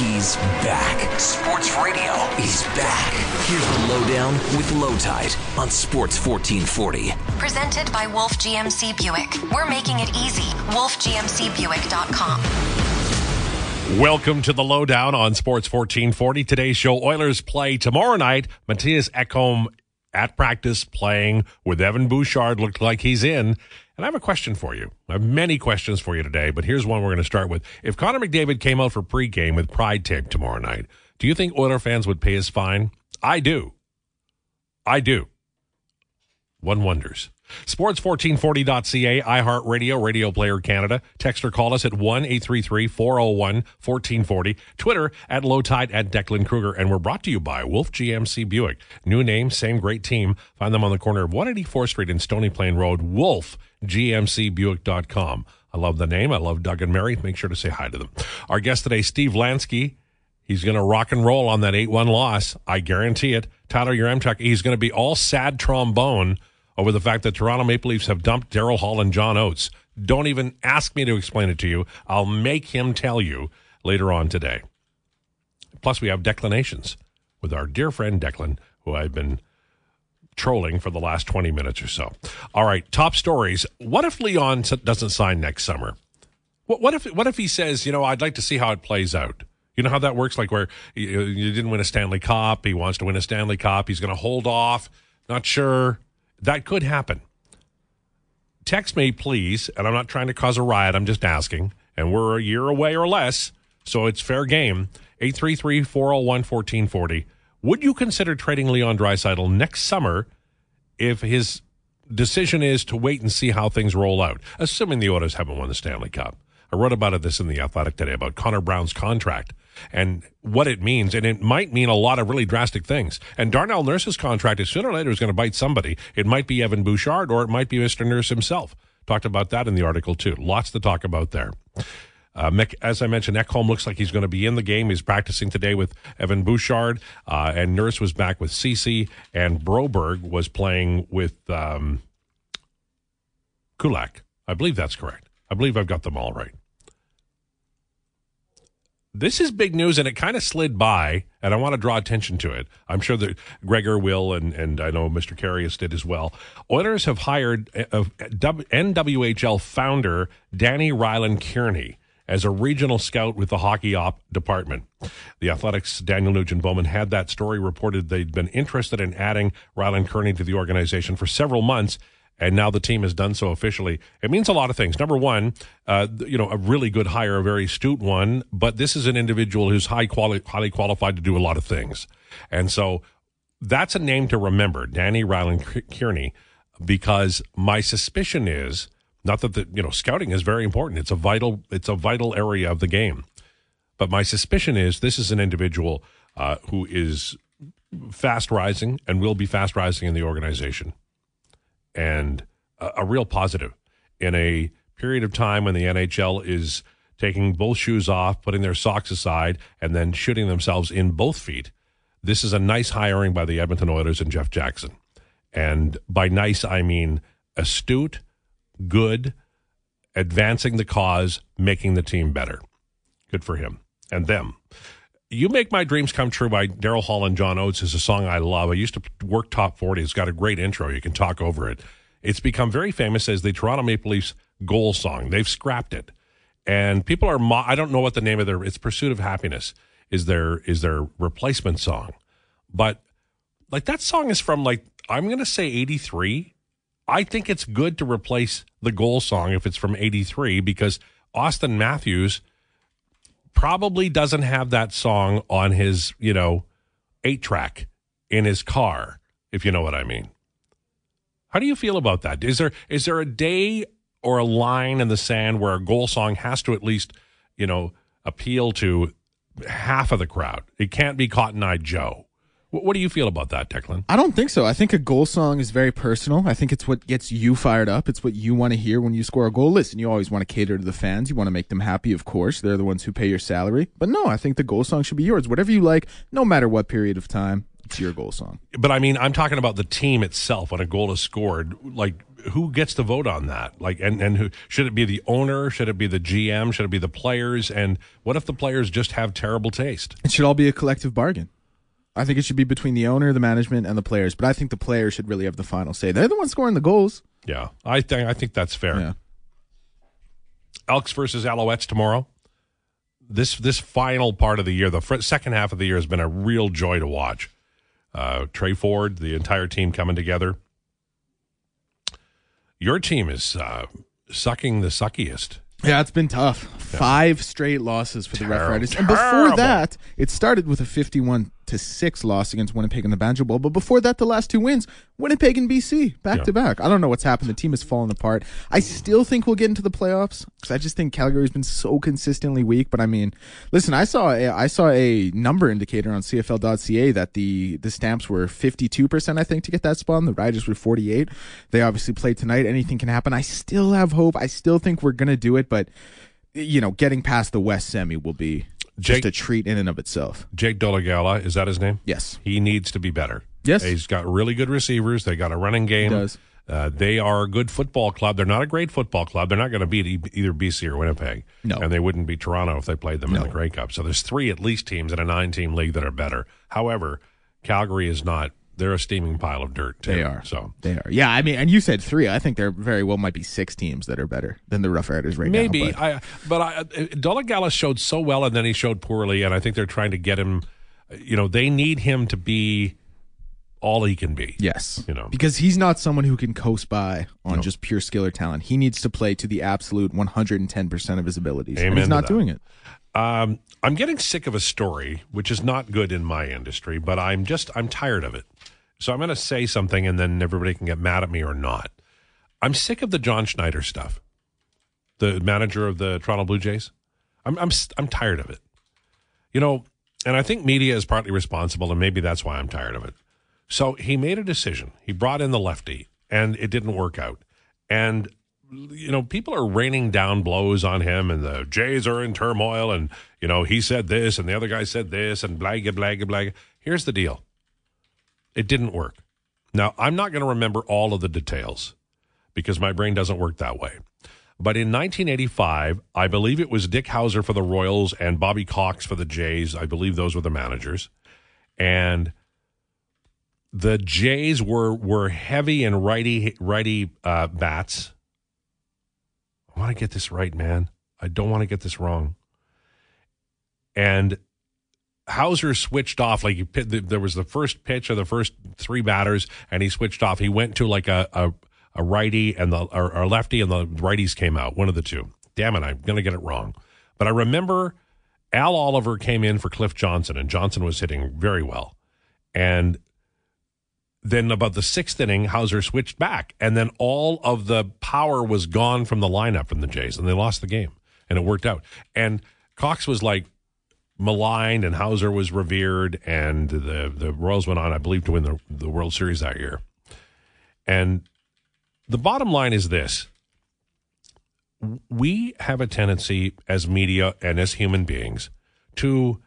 He's back. Sports radio is back. Here's the lowdown with Lowetide on Sports 1440. Presented by Wolf GMC Buick. We're making it easy. WolfGMCBuick.com. Welcome to the lowdown on Sports 1440. Today's show Oilers play tomorrow night. Mattias Ekholm at practice playing with Evan Bouchard. Looked like he's in. And I have a question for you. I have many questions for you today, but here's one we're going to start with. If Connor McDavid came out for pregame with pride tape tomorrow night, do you think Oiler fans would pay his fine? I do. I do. One wonders. Sports1440.ca, iHeartRadio, Radio Player Canada. Text or call us at 1 833 401 1440. Twitter at Lowetide at Declan Kruger. And we're brought to you by Wolf GMC Buick. New name, same great team. Find them on the corner of 184th Street and Stony Plain Road. Wolf GMCBuick.com. I love the name. I love Doug and Mary. Make sure to say hi to them. Our guest today, Steve Lansky. He's going to rock and roll on that 8 1 loss. I guarantee it. Tyler Yaremchuk, he's going to be all sad trombone over the fact that Toronto Maple Leafs have dumped Daryl Hall and John Oates. Don't even ask me to explain it to you. I'll make him tell you later on today. Plus, we have Declanations with our dear friend Declan, who I've been trolling for the last 20 minutes or so. All right, top stories. What if Leon doesn't sign next summer? What, if what if he says, you know, I'd like to see how it plays out? You know how that works? Like where you, you didn't win a Stanley Cup, he wants to win a Stanley Cup, he's going to hold off, not sure. That could happen. Text me, please, and I'm not trying to cause a riot, I'm just asking. And we're a year away or less, so it's fair game. 833 401 1440. Would you consider trading Leon Draisaitl next summer if his decision is to wait and see how things roll out, assuming the Oilers haven't won the Stanley Cup? I wrote about it this in the Athletic today about Connor Brown's contract and what it means. And it might mean a lot of really drastic things. And Darnell Nurse's contract is sooner or later is going to bite somebody. It might be Evan Bouchard or it might be Mr. Nurse himself. Talked about that in the article too. Lots to talk about there. Uh, as I mentioned, Ekholm looks like he's going to be in the game. He's practicing today with Evan Bouchard, uh, and Nurse was back with Ceci, and Broberg was playing with um, Kulak. I believe that's correct. I believe I've got them all right. This is big news, and it kind of slid by, and I want to draw attention to it. I'm sure that Gregor will, and, and I know Mr. Karius did as well. Oilers have hired uh, uh, NWHL founder Dani Rylan Kearney as a regional scout with the hockey op department. The Athletics' Daniel Nugent Bowman had that story reported they'd been interested in adding Rylan Kearney to the organization for several months. And now the team has done so officially. It means a lot of things. Number one, uh, you know, a really good hire, a very astute one. But this is an individual who's high quali- highly qualified to do a lot of things. And so that's a name to remember, Dani Rylan Kearney, because my suspicion is not that the you know scouting is very important. It's a vital it's a vital area of the game. But my suspicion is this is an individual uh, who is fast rising and will be fast rising in the organization, and a, a real positive in a period of time when the NHL is taking both shoes off, putting their socks aside, and then shooting themselves in both feet. This is a nice hiring by the Edmonton Oilers and Jeff Jackson. And by nice, I mean astute, good, advancing the cause, making the team better. Good for him and them. You Make My Dreams Come True by Daryl Hall and John Oates is a song I love. I used to work top 40. It's got a great intro. You can talk over it. It's become very famous as the Toronto Maple Leafs goal song. They've scrapped it. And people are, mo- I don't know what the name of their, it's Pursuit of Happiness is their, is their replacement song. But like that song is from like, I'm going to say 83 I think it's good to replace the goal song if it's from 83 because Auston Matthews probably doesn't have that song on his, you know, eight track in his car, if you know what I mean. How do you feel about that? Is there is there a day or a line in the sand where a goal song has to at least, you know, appeal to half of the crowd? It can't be Cotton Eye Joe. What do you feel about that, Declan? I don't think so. I think a goal song is very personal. I think it's what gets you fired up. It's what you want to hear when you score a goal. Listen, you always want to cater to the fans. You want to make them happy, of course. They're the ones who pay your salary. But no, I think the goal song should be yours. Whatever you like, no matter what period of time, it's your goal song. But I mean, I'm talking about the team itself when a goal is scored. Like, who gets to vote on that? Like, and and who should it be? The owner? Should it be the GM? Should it be the players? And what if the players just have terrible taste? It should all be a collective bargain. I think it should be between the owner, the management, and the players. But I think the players should really have the final say. They're the ones scoring the goals. Yeah, I think I think that's fair. Yeah. Elks versus Alouettes tomorrow. This this final part of the year, the fr- second half of the year, has been a real joy to watch. Uh, Tre Ford, the entire team coming together. Your team is uh, sucking the suckiest. Yeah, it's been tough. Five straight losses for the Rough Riders. And before Terrible. that, it started with a 51 to 6 loss against Winnipeg in the Banjo Bowl. But before that, the last two wins, Winnipeg and BC, back Yeah. to back. I don't know what's happened. The team has fallen apart. I still think we'll get into the playoffs because I just think Calgary's been so consistently weak. But I mean, listen, I saw a, I saw a number indicator on CFL.ca that the, the Stamps were 52%, I think, to get that spot. and The Riders were 48. They obviously played tonight. Anything can happen. I still have hope. I still think we're going to do it. But you know, getting past the West semi will be Jake- just a treat in and of itself. Jake Dolegala, is that his name? Yes. He needs to be better. Yes. He's got really good receivers. They got a running game. He does. Uh, they are a good football club. They're not a great football club. They're not going to beat e- either BC or Winnipeg. No. And they wouldn't beat Toronto if they played them in the Grey Cup. So there's three at least teams in a nine team league that are better. However, Calgary is not. They're a steaming pile of dirt, too. They are. So They are. Yeah, I mean, and you said three. I think there very well might be six teams that are better than the Rough Riders right maybe. now. but- I, but I, Dolegala showed so well and then he showed poorly. And I think they're trying to get him, you know, they need him to be all he can be. Yes. You know. Because he's not someone who can coast by on just pure skill or talent. He needs to play to the absolute 110% of his abilities. and he's not doing it. Um, I'm getting sick of a story, which is not good in my industry, but I'm just I'm tired of it. So I'm going to say something, and then everybody can get mad at me or not. I'm sick of the John Schneider stuff, the manager of the Toronto Blue Jays. I'm I'm I'm tired of it. You know, and I think media is partly responsible, and maybe that's why I'm tired of it. So he made a decision. He brought in the lefty, and it didn't work out. And you know, people are raining down blows on him, and the Jays are in turmoil, and you know, he said this, and the other guy said this, and blah blah blah blah. Here's the deal: it didn't work. Now, I'm not going to remember all of the details because my brain doesn't work that way. But in 1985, I believe it was Dick Howser for the Royals and Bobby Cox for the Jays. I believe those were the managers, and the Jays were were heavy and righty righty uh, bats. Want to get this right, man. I don't want to get this wrong. And Howser switched off like he there was the first pitch of the first three batters, and he switched off. He went to like a a, a righty and the or, or lefty, and the righties came out. One of the two. Damn it, I'm gonna get it wrong. But I remember Al Oliver came in for Cliff Johnson, and Johnson was hitting very well. And then about the sixth inning, Howser switched back, and then all of the power was gone from the lineup from the Jays, and they lost the game, and it worked out. And Cox was like maligned, and Howser was revered, and the the Royals went on, I believe, to win the the World Series that year. And the bottom line is this: we have a tendency as media and as human beings to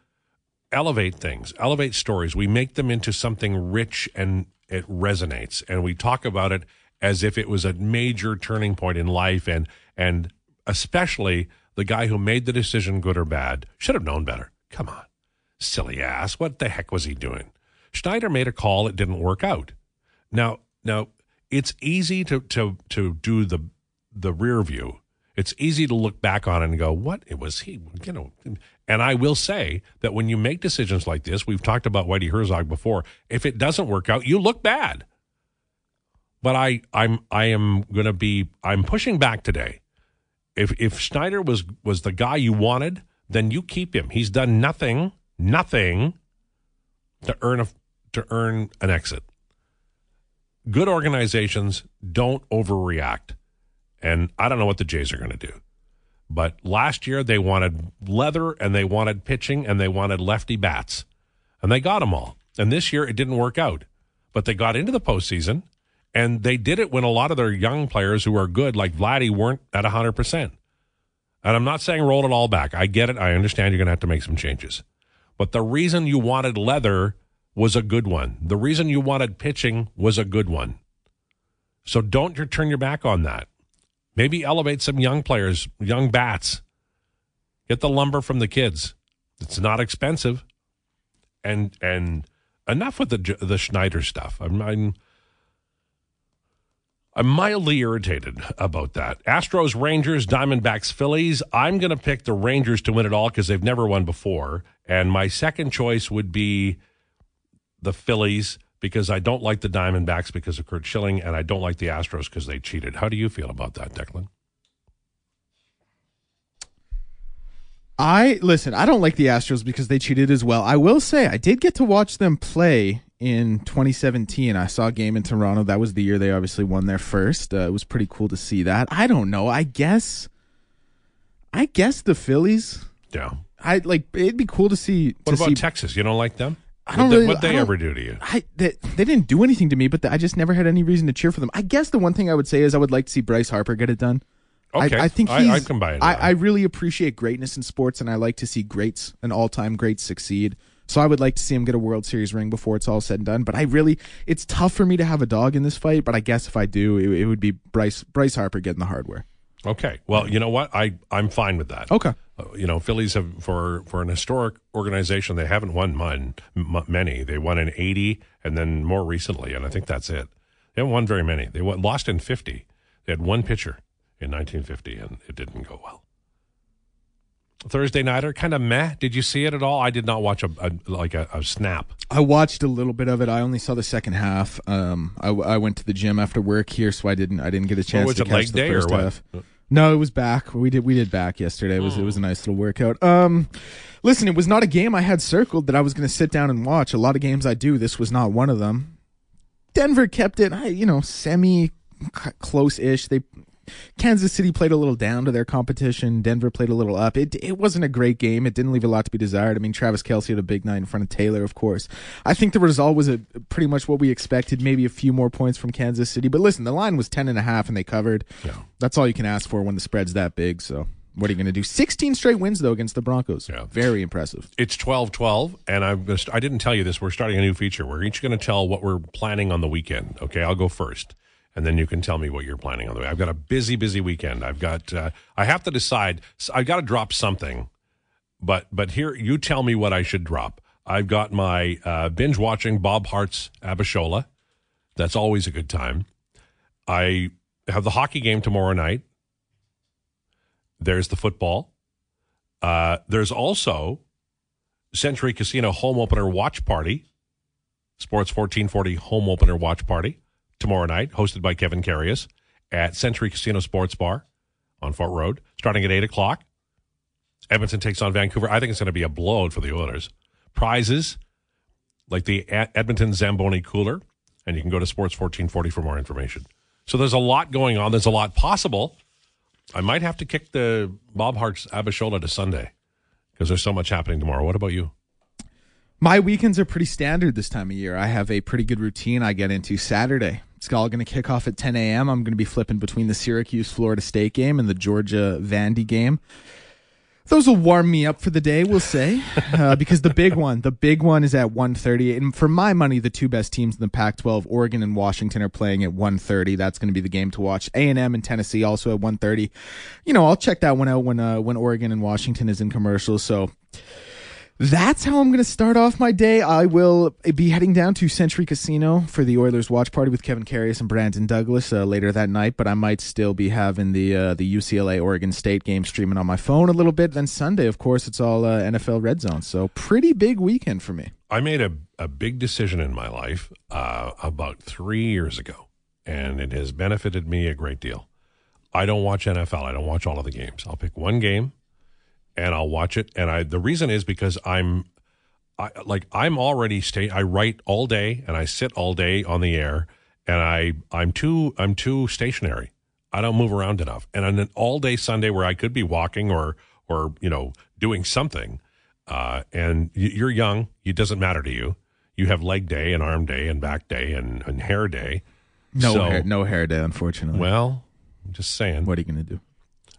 elevate things, elevate stories. We make them into something rich and it resonates, and we talk about it as if it was a major turning point in life, and and especially the guy who made the decision, good or bad, should have known better. Come on, silly ass! What the heck was he doing? Schneider made a call; it didn't work out. Now, now it's easy to to to do the the rear view. It's easy to look back on it and go, "What it was he?" You know. And I will say that when you make decisions like this, we've talked about Whitey Herzog before. If it doesn't work out, you look bad. But I, I'm, I am going to be, I'm pushing back today. If if Schneider was was the guy you wanted, then you keep him. He's done nothing, nothing to earn a to earn an exit. Good organizations don't overreact. And I don't know what the Jays are going to do. But last year they wanted leather and they wanted pitching and they wanted lefty bats. And they got them all. And this year it didn't work out. But they got into the postseason and they did it when a lot of their young players who are good, like Vladdy, weren't at 100%. And I'm not saying roll it all back. I get it. I understand you're going to have to make some changes. But the reason you wanted leather was a good one. The reason you wanted pitching was a good one. So don't turn your back on that. Maybe elevate some young players, young bats. Get the lumber from the kids. It's not expensive. And and enough with the the Schneider stuff. I'm, I'm I'm mildly irritated about that. Astros, Rangers, Diamondbacks, Phillies. I'm going to pick the Rangers to win it all because they've never won before. And my second choice would be the Phillies because I don't like the Diamondbacks because of Curt Schilling, and I don't like the Astros because they cheated. How do you feel about that, Declan? I listen. I don't like the Astros because they cheated as well. I will say I did get to watch them play in 2017. I saw a game in Toronto. That was the year they obviously won their first. Uh, it was pretty cool to see that. I don't know. I guess. I guess the Phillies. Yeah. I like. It'd be cool to see. What to about see, Texas? You don't like them? I don't what really- what they ever do to you? I they, they didn't do anything to me, but I just never had any reason to cheer for them. I guess the one thing I would say is I would like to see Bryce Harper get it done. Okay. I, I think I- he's. I can buy into I. I really appreciate greatness in sports, and I like to see greats and all-time greats succeed. So I would like to see him get a World Series ring before it's all said and done. But I really, it's tough for me to have a dog in this fight. But I guess if I do, it, it would be Bryce Bryce Harper getting the hardware. Okay. Well, you know what? I I'm fine with that. Okay. Uh, you know, Phillies have for for an historic organization, they haven't won mon, m- many. They won in '80, and then more recently, and I think that's it. They haven't won very many. They won, lost in '50. They had one pitcher in 1950, and it didn't go well. Thursday nighter, kind of meh. Did you see it at all? I did not watch a, a like a, a snap. I watched a little bit of it. I only saw the second half. Um, I, I went to the gym after work here, so I didn't I didn't get a chance was to it, catch leg the day or first what? half. No, it was back. We did we did back yesterday. It was it was a nice little workout. Um, listen, it was not a game I had circled that I was going to sit down and watch. A lot of games I do. This was not one of them. Denver kept it, I- you know, semi close ish. They Kansas City played a little down to their competition. Denver played a little up. It it wasn't a great game. It didn't leave a lot to be desired. I mean, Travis Kelce had a big night in front of Taylor, of course. I think the result was a, pretty much what we expected. Maybe a few more points from Kansas City, but listen, the line was ten and a half, and they covered. Yeah. That's all you can ask for when the spread's that big. So. What are you going to do? 16 straight wins though against the Broncos. Yeah. Very impressive. It's 12 12, and I'm gonna st- I didn't tell you this. We're starting a new feature. We're each going to tell what we're planning on the weekend. Okay, I'll go first, and then you can tell me what you're planning on the way. I've got a busy, busy weekend. I've got, uh, I have to decide. I've got to drop something, but but here, you tell me what I should drop. I've got my uh, binge watching Bob Hearts Abishola. That's always a good time. I have the hockey game tomorrow night. There's the football. Uh, there's also Century Casino home opener watch party, Sports 1440 home opener watch party tomorrow night, hosted by Kevin Karius at Century Casino Sports Bar on Fort Road, starting at 8 o'clock. Edmonton takes on Vancouver. I think it's going to be a blowout for the Oilers. Prizes like the Ed- Edmonton Zamboni cooler, and you can go to Sports 1440 for more information. So there's a lot going on. There's a lot possible. I might have to kick the Bob Hearts Abishola to Sunday because there's so much happening tomorrow. What about you? My weekends are pretty standard this time of year. I have a pretty good routine I get into Saturday. It's all going to kick off at 10 a.m. I'm going to be flipping between the Syracuse Florida State game and the Georgia Vandy game. Those will warm me up for the day, we'll say, uh, because the big one, the big one is at 1:30, and for my money, the two best teams in the Pac-12, Oregon and Washington, are playing at 1:30. That's going to be the game to watch. A&M and Tennessee also at 1:30. You know, I'll check that one out when uh, when Oregon and Washington is in commercials. So that's how I'm going to start off my day. I will be heading down to Century Casino for the Oilers watch party with Kevin Karius and Brandon Douglas uh, later that night. But I might still be having the uh, the UCLA Oregon State game streaming on my phone a little bit. Then Sunday, of course, it's all uh, NFL Red Zone. So pretty big weekend for me. I made a, a big decision in my life uh, about three years ago, and it has benefited me a great deal. I don't watch NFL. I don't watch all of the games. I'll pick one game, and I'll watch it. And I the reason is because I'm, I like I'm already stay. I write all day and I sit all day on the air, and I I'm too I'm too stationary. I don't move around enough. And on an all day Sunday where I could be walking or or you know doing something, uh, and you're young, it doesn't matter to you. You have leg day and arm day and back day and, and hair day. No So- hair, no hair day, unfortunately. Well, I'm just saying. what are you going to do?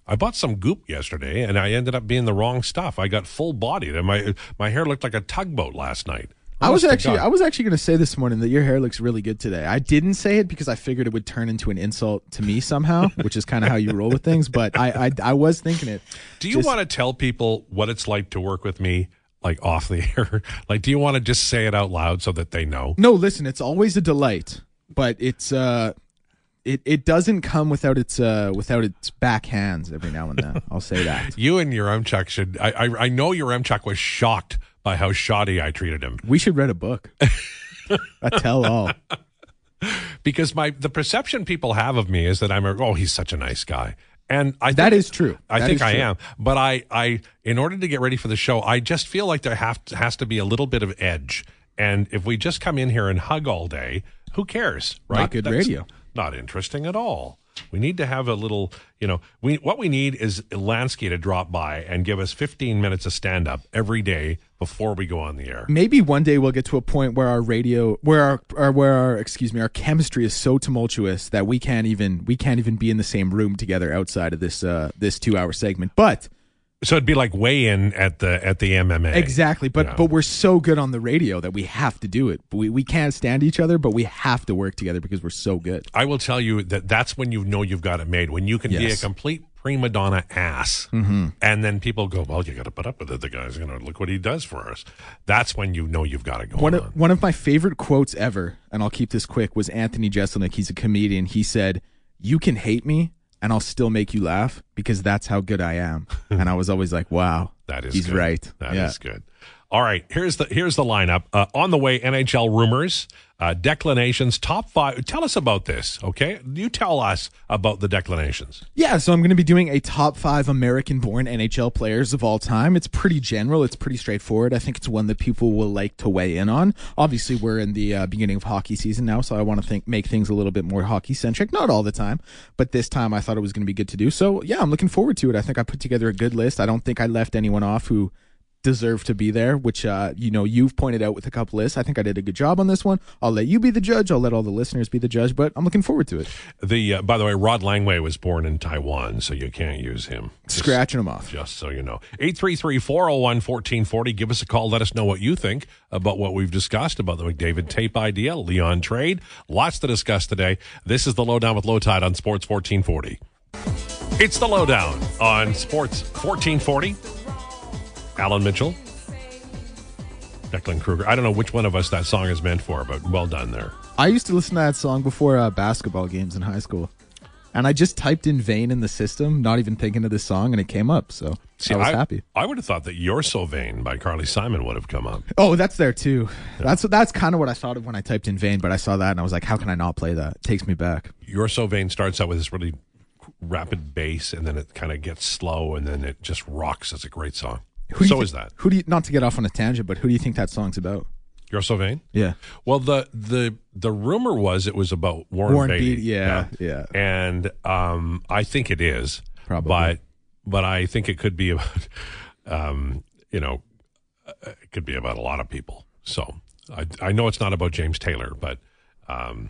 I bought some goop yesterday, and I ended up being the wrong stuff. I got full bodied, and my my hair looked like a tugboat last night. I was Honest to actually I was actually going to say this morning that your hair looks really good today. I didn't say it because I figured it would turn into an insult to me somehow, which is kind of how you roll with things. But I I, I was thinking it. Do you want to tell people what it's like to work with me, like off the air? like, do you want to just say it out loud so that they know? No, listen, it's always a delight, but it's uh, it it doesn't come without its uh without its backhands every now and then. I'll say that. You and your Chuck should. I, I I know your Chuck was shocked by how shoddy I treated him We should read a book. a tell all. because my the perception people have of me is that I'm a oh he's such a nice guy. And I That think- is true. I That think I true. am, but I, I, in order to get ready for the show, I just feel like there have to, has to be a little bit of edge. And if we just come in here and hug all day, who cares, right? Not good radio. Not interesting at all. We need to have a little, you know, we what we need is Lansky to drop by and give us 15 minutes of stand up every day before we go on the air. Maybe one day we'll get to a point where our radio, where our, where our, excuse me, our chemistry is so tumultuous that we can't even we can't even be in the same room together outside of this uh this two hour segment. But So it'd be like weigh in at the at the MMA. exactly, but Yeah. but we're so good on the radio that we have to do it. We we can't stand each other, but we have to work together because we're so good. I will tell you that that's when you know you've got it made. When you can be a complete prima donna ass, mm-hmm. and then people go, "Well, you got to put up with it. The guy's going to look what he does for us." That's when you know you've got it going One on. of, one of my favorite quotes ever, and I'll keep this quick, was Anthony Jeselnik. He's a comedian. He said, "You can hate me, and I'll still make you laugh because that's how good I am." and I was always like, "Wow, That is he's good. right." That is yeah. good. All right, here's the here's the lineup. Uh, on the way, NHL rumors, uh, Declanations, top five. Tell us about this, okay? You tell us about the Declanations. Yeah, so I'm going to be doing a top five American born NHL players of all time. It's pretty general, it's pretty straightforward. I think it's one that people will like to weigh in on. Obviously, we're in the uh, beginning of hockey season now, so I want to think make things a little bit more hockey centric. Not all the time, but this time I thought it was going to be good to do. So, yeah, I'm looking forward to it. I think I put together a good list. I don't think I left anyone off who deserve to be there, which uh, you know you've pointed out with a couple lists. I think I did a good job on this one. I'll let you be the judge. I'll let all the listeners be the judge, but I'm looking forward to it. The uh, by the way, Rod Langway was born in Taiwan, so you can't use him. Just- Scratching them off. just so you know. 833-401-1440. Give us a call. Let us know what you think about what we've discussed about the McDavid tape idea, Leon trade. Lots to discuss today. This is the Lowdown with Lowetide on Sports 1440. It's the Lowdown on Sports 1440. Allan Mitchell. Declan Kruger. I don't know which one of us that song is meant for, but well done there. I used to listen to that song before uh, basketball games in high school. And I just typed in Vain in the system, not even thinking of this song, and it came up. So I was happy. I would have thought that You're So Vain by Carly Simon would have come up. Oh, that's there too. That's that's kind of what I thought of when I typed in Vain, but I saw that and I was like, how can I not play that? It takes me back. You're So Vain starts out with this really rapid bass, and then it kind of gets slow, and then it just rocks. It's a great song. Who so thi- is that. Who do you not to get off on a tangent, but who do you think that song's about? You're So Vain? Yeah. Well, the the the rumor was it was about Warren, Warren Beatty. Beatty, yeah, yeah. And um, I think it is. Probably. But, but I think it could be about, um, you know, it could be about a lot of people. So I, I know it's not about James Taylor, but um,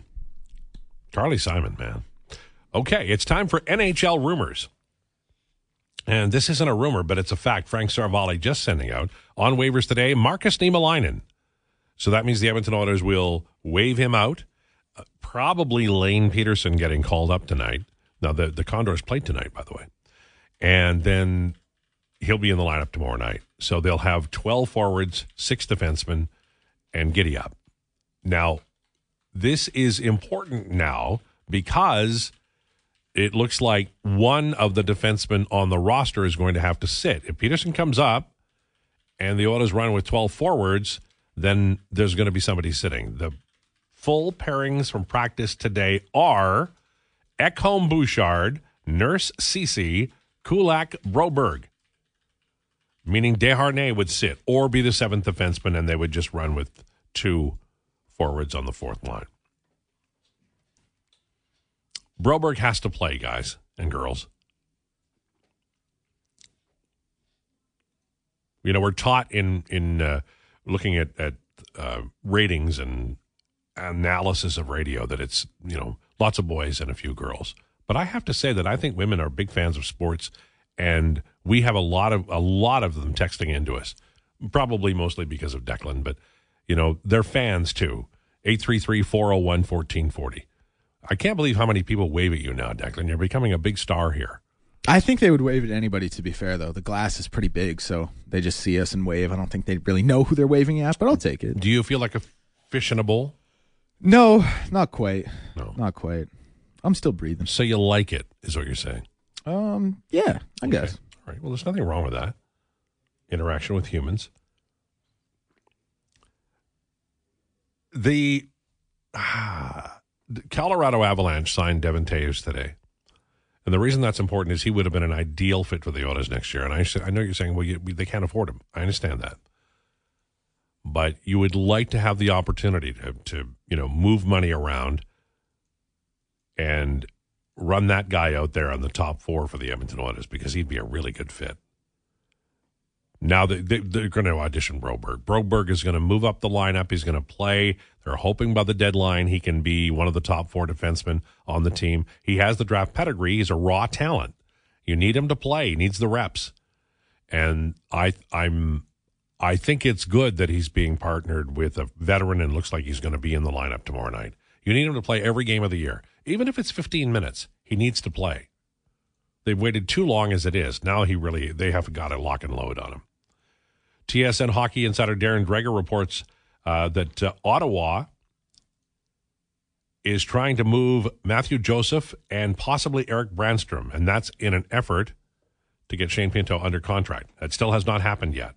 Carly Simon, man. Okay, it's time for NHL rumors. And this isn't a rumor, but it's a fact. Frank Seravalli just sending out on waivers today Markus Niemeläinen. So that means the Edmonton Oilers will waive him out. Uh, probably Lane Pederson getting called up tonight. Now, the, the Condors played tonight, by the way. And then he'll be in the lineup tomorrow night. So they'll have 12 forwards, six defensemen, and Giddy up. Now, this is important now because it looks like one of the defensemen on the roster is going to have to sit. If Pederson comes up and the Oilers run with 12 forwards, then there's going to be somebody sitting. The full pairings from practice today are Ekholm Bouchard, Nurse Ceci, Kulak Broberg. Meaning Desharnais would sit or be the seventh defenseman, and they would just run with two forwards on the fourth line. Broberg has to play, guys and girls. You know, we're taught in in uh, looking at at uh, ratings and analysis of radio that it's you know lots of boys and a few girls. But I have to say that I think women are big fans of sports, and we have a lot of a lot of them texting into us. Probably mostly because of Declan, but You know, they're fans too. 833 401 1440. I can't believe how many people wave at you now, Declan. You're becoming a big star here. I think they would wave at anybody. To be fair, though, the glass is pretty big, so they just see us and wave. I don't think they really know who they're waving at, but I'll take it. Do you feel like a fish in a bowl? No, not quite. No. not quite. I'm still breathing. So you like it, is what you're saying. Um, yeah, I guess. All right. Well, there's nothing wrong with that. Interaction with humans. The, ah, Colorado Avalanche signed Devon Toews today. And the reason that's important is he would have been an ideal fit for the Oilers next year. And I, I know you're saying, well, you, they can't afford him. I understand that. But you would like to have the opportunity to, to you know, move money around and run that guy out there on the top four for the Edmonton Oilers because he'd be a really good fit. Now they, they, they're going to audition Broberg. Broberg is going to move up the lineup. He's going to play. They're hoping by the deadline he can be one of the top four defensemen on the team. He has the draft pedigree. He's a raw talent. You need him to play. He needs the reps. And I, I'm, I think it's good that he's being partnered with a veteran and looks like he's going to be in the lineup tomorrow night. You need him to play every game of the year, even if it's 15 minutes. He needs to play. They've waited too long as it is. Now he really they have got a lock and load on him. TSN hockey insider Darren Dreger reports uh, that uh, Ottawa is trying to move Mathieu Joseph and possibly Erik Brännström, and that's in an effort to get Shane Pinto under contract. That still has not happened yet.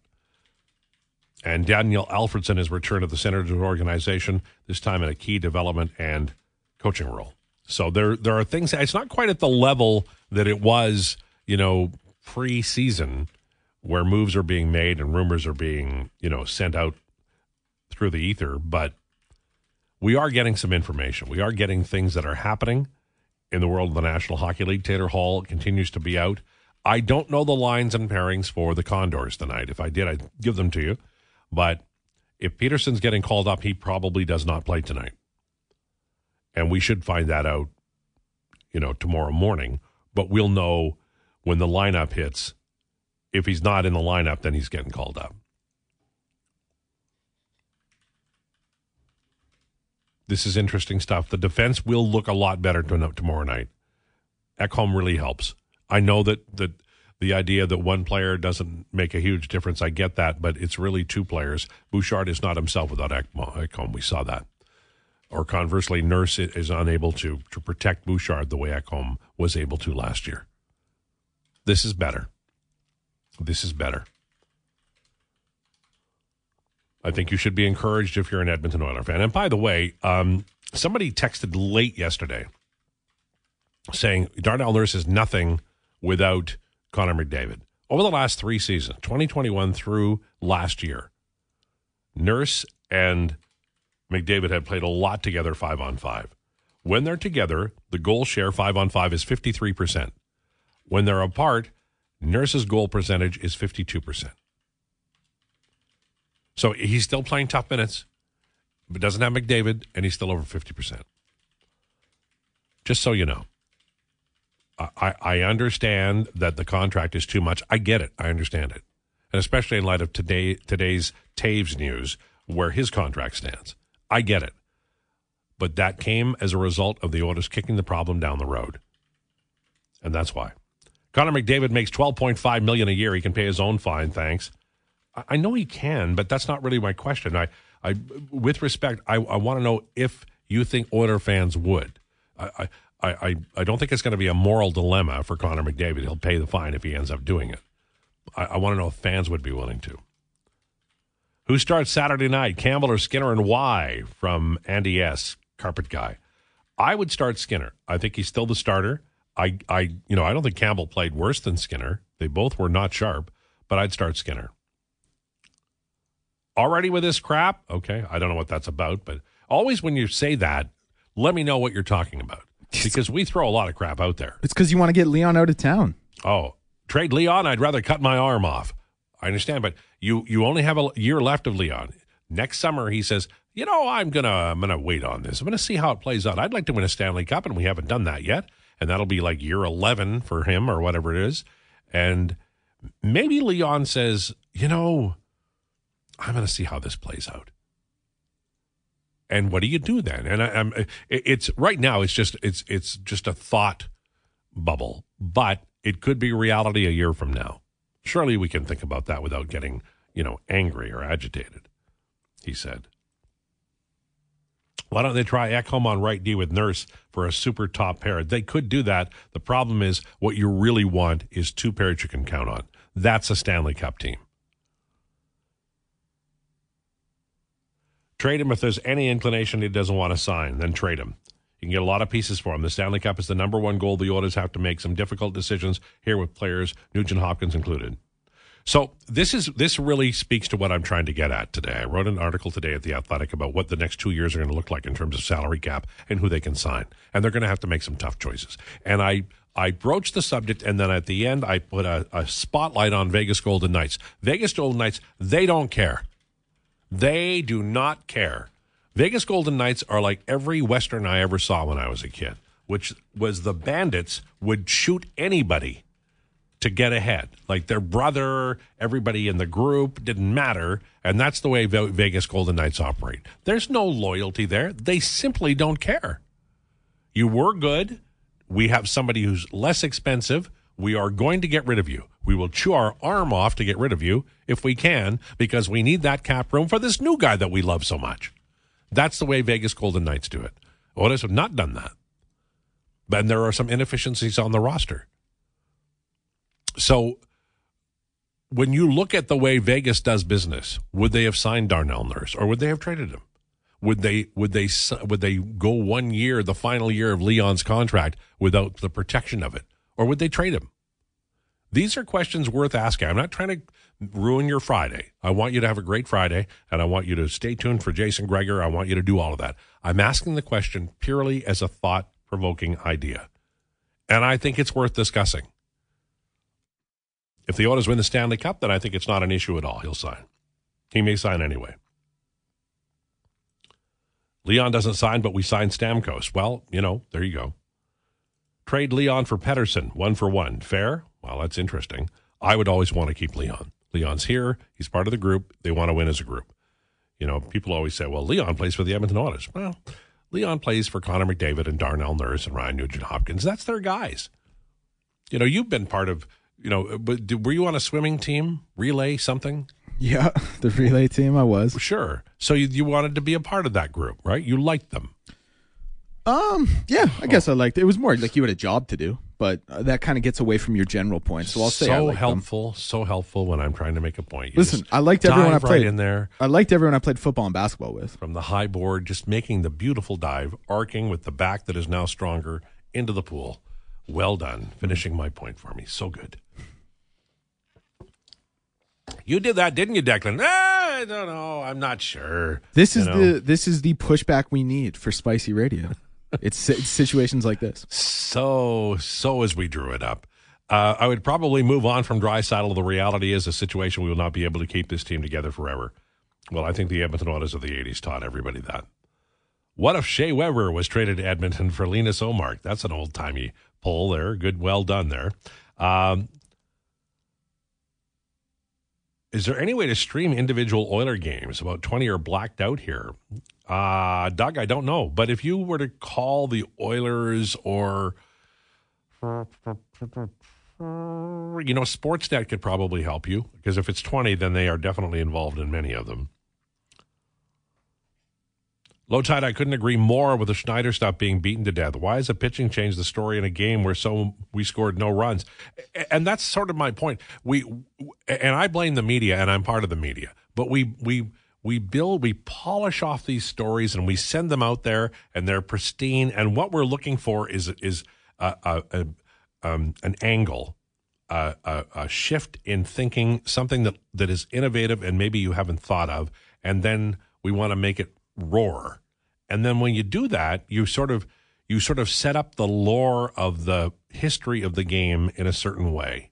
And Daniel Alfredsson has returned to the Senators organization, this time in a key development and coaching role. So there there are things it's not quite at the level that it was, you know, pre-season where moves are being made and rumors are being, you know, sent out through the ether, but we are getting some information. We are getting things that are happening in the world of the National Hockey League. Taylor Hall continues to be out. I don't know the lines and pairings for the Condors tonight. If I did, I'd give them to you. But if Pederson's getting called up, he probably does not play tonight. And we should find that out, you know, tomorrow morning. But we'll know when the lineup hits. If he's not in the lineup, then he's getting called up. This is interesting stuff. The defense will look a lot better tomorrow night. Ekholm really helps. I know that that the idea that one player doesn't make a huge difference, I get that, but it's really two players. Bouchard is not himself without Ekholm. We saw that. Or conversely, Nurse is unable to to protect Bouchard the way Ekholm was able to last year. This is better. This is better. I think you should be encouraged if you're an Edmonton Oilers fan. And by the way, um, somebody texted late yesterday saying Darnell Nurse is nothing without Connor McDavid. Over the last three seasons, 2021 through last year, Nurse and McDavid have played a lot together five on five. When they're together, the goal share five on five is 53%. When they're apart, Nurse's goal percentage is 52%. So he's still playing tough minutes, but doesn't have McDavid, and he's still over 50%. Just so you know. I, I understand that the contract is too much. I get it. I understand it. And especially in light of today today's Toews news where his contract stands. I get it. But that came as a result of the Oilers kicking the problem down the road. And that's why. Connor McDavid makes 12.5 million a year. He can pay his own fine, thanks. I, I know he can, but that's not really my question. I, I with respect, I, I want to know if you think Oiler fans would. I, I, I, I don't think it's going to be a moral dilemma for Connor McDavid. He'll pay the fine if he ends up doing it. I, I want to know if fans would be willing to. Who starts Saturday night? Campbell or Skinner and why? From Andy S. Carpet Guy. I would start Skinner. I think he's still the starter. I, I, you know, I don't think Campbell played worse than Skinner. They both were not sharp, but I'd start Skinner. Already with this crap? Okay, I don't know what that's about, but always when you say that, let me know what you're talking about because we throw a lot of crap out there. It's because you want to get Leon out of town. Oh, trade Leon? I'd rather cut my arm off. I understand, but you you only have a year left of Leon. Next summer, he says, you know, I'm gonna I'm gonna wait on this. I'm gonna see how it plays out. I'd like to win a Stanley Cup, and we haven't done that yet. And that'll be like year 11 for him or whatever it is. And maybe Leon says, you know, I'm gonna see how this plays out. And what do you do then? And I, I'm, it's right now. It's just it's it's just a thought bubble, but it could be reality a year from now. Surely we can think about that without getting you know angry or agitated. He said. Why don't they try Ekholm on right D with Nurse for a super top pair? They could do that. The problem is what you really want is two pairs you can count on. That's a Stanley Cup team. Trade him if there's any inclination he doesn't want to sign, then trade him. You can get a lot of pieces for him. The Stanley Cup is the number one goal. The Oilers have to make some difficult decisions here with players, Nugent Hopkins included. So this is this really speaks to what I'm trying to get at today. I wrote an article today at the Athletic about what the next two years are going to look like in terms of salary cap and who they can sign, and they're going to have to make some tough choices. And I I broached the subject, and then at the end I put a, a spotlight on Vegas Golden Knights. Vegas Golden Knights they don't care. They do not care. Vegas Golden Knights are like every Western I ever saw when I was a kid, which was the bandits would shoot anybody to get ahead. Like their brother, everybody in the group didn't matter. And that's the way Vegas Golden Knights operate. There's no loyalty there. They simply don't care. You were good. We have somebody who's less expensive. We are going to get rid of you. We will chew our arm off to get rid of you if we can because we need that cap room for this new guy that we love so much. That's the way Vegas Golden Knights do it. Oilers have not done that. And there are some inefficiencies on the roster. So when you look at the way Vegas does business, would they have signed Darnell Nurse or would they have traded him? Would they would they would they go one year, the final year of Leon's contract, without the protection of it, or would they trade him? These are questions worth asking. I'm not trying to ruin your Friday. I want you to have a great Friday, and I want you to stay tuned for Jason Gregor. I want you to do all of that. I'm asking the question purely as a thought provoking idea, and I think it's worth discussing. If the Oilers win the Stanley Cup, then I think it's not an issue at all. He'll sign. He may sign anyway. Leon doesn't sign, but we sign Stamkos. Well, you know, there you go. Trade Leon for Pettersson, one for one. Fair? Well, that's interesting. I would always want to keep Leon. Leon's here. He's part of the group. They want to win as a group. You know, people always say, well, Leon plays for the Edmonton Oilers. Well, Leon plays for Connor McDavid and Darnell Nurse and Ryan Nugent Hopkins. That's their guys. You know, you've been part of you know, but did, were you on a swimming team, relay, something? Yeah, the relay team. I was sure. So you, you wanted to be a part of that group, right? You liked them. Um, yeah, I guess I liked it. It was more like you had a job to do, but uh, that kind of gets away from your general point. So I'll say so helpful, them. so helpful when I'm trying to make a point. You Listen, I liked everyone I played right in there. I liked everyone I played football and basketball with. From the high board, just making the beautiful dive, arcing with the back that is now stronger into the pool. Well done, finishing my point for me. So good. You did that, didn't you, Declan? Ah, I don't know. I'm not sure. This is know? the this is the pushback we need for spicy radio. it's, it's situations like this. So so as we drew it up. Uh, I would probably move on from Draisaitl. The reality is a situation we will not be able to keep this team together forever. Well, I think the Edmonton Oilers of the 80s taught everybody that. What if Shea Weber was traded to Edmonton for Linus Ullmark? That's an old timey pull there. Good, well done there. Um, is there any way to stream individual Oiler games? About 20 are blacked out here. Uh, Doug, I don't know. But if you were to call the Oilers or, you know, Sportsnet could probably help you because if it's 20, then they are definitely involved in many of them. Lowetide, I couldn't agree more with the Schneider stuff being beaten to death. Why is a pitching change the story in a game where so we scored no runs? And that's sort of my point. We and I blame the media, and I'm part of the media, but we we we build, we polish off these stories, and we send them out there, and they're pristine. And what we're looking for is is a, a, a um, an angle, a, a shift in thinking, something that that is innovative and maybe you haven't thought of, and then we want to make it roar. And then when you do that, you sort of you sort of set up the lore of the history of the game in a certain way.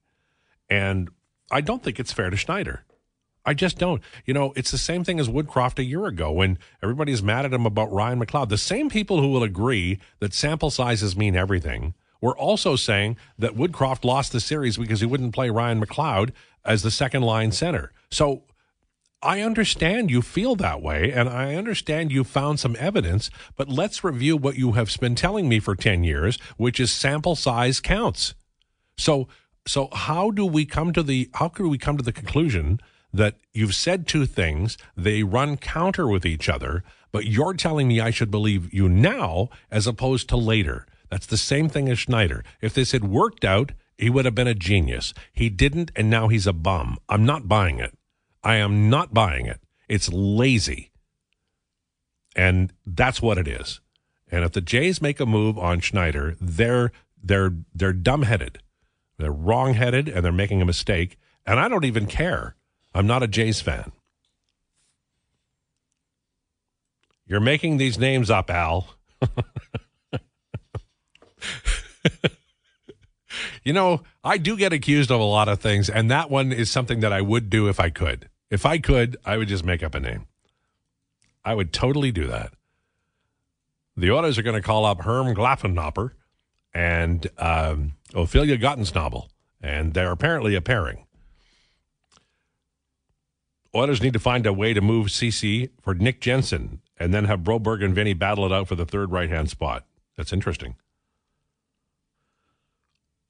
And I don't think it's fair to Schneider. I just don't. You know, it's the same thing as Woodcroft a year ago when everybody's mad at him about Ryan McLeod. The same people who will agree that sample sizes mean everything were also saying that Woodcroft lost the series because he wouldn't play Ryan McLeod as the second line center. So I understand you feel that way, and I understand you found some evidence, but let's review what you have been telling me for 10 years, which is sample size counts. So, so how do we come to the, how could we come to the conclusion that you've said two things, they run counter with each other, but you're telling me I should believe you now as opposed to later? That's the same thing as Schneider. If this had worked out, he would have been a genius. He didn't, and now he's a bum. I'm not buying it. I am not buying it. It's lazy. And that's what it is. And if the Jays make a move on Schneider, they're they're they're dumbheaded. They're wrongheaded and they're making a mistake. And I don't even care. I'm not a Jays fan. You're making these names up, Al. you know, I do get accused of a lot of things, and that one is something that I would do if I could. If I could, I would just make up a name. I would totally do that. The Oilers are going to call up Herm Glaffenopper and um, Ophelia Gottensnabel, and they're apparently a pairing. Oilers need to find a way to move Ceci for Nick Jensen and then have Broberg and Vinny battle it out for the third right hand spot. That's interesting.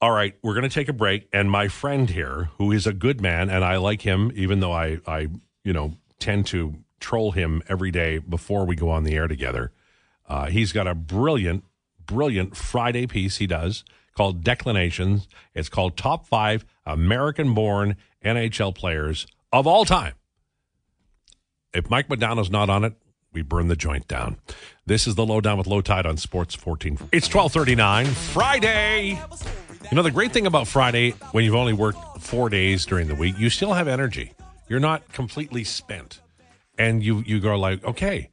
All right, we're going to take a break, and my friend here, who is a good man, and I like him, even though I, I, you know, tend to troll him every day before we go on the air together. Uh, he's got a brilliant, brilliant Friday piece he does called Declanations. It's called Top Five American-Born NHL Players of All Time. If Mike Modano's not on it, we burn the joint down. This is the lowdown with Lowetide on Sports 14. It's 1239, Friday. You know, the great thing about Friday, when you've only worked four days during the week, you still have energy. You're not completely spent. And you, you go like, okay,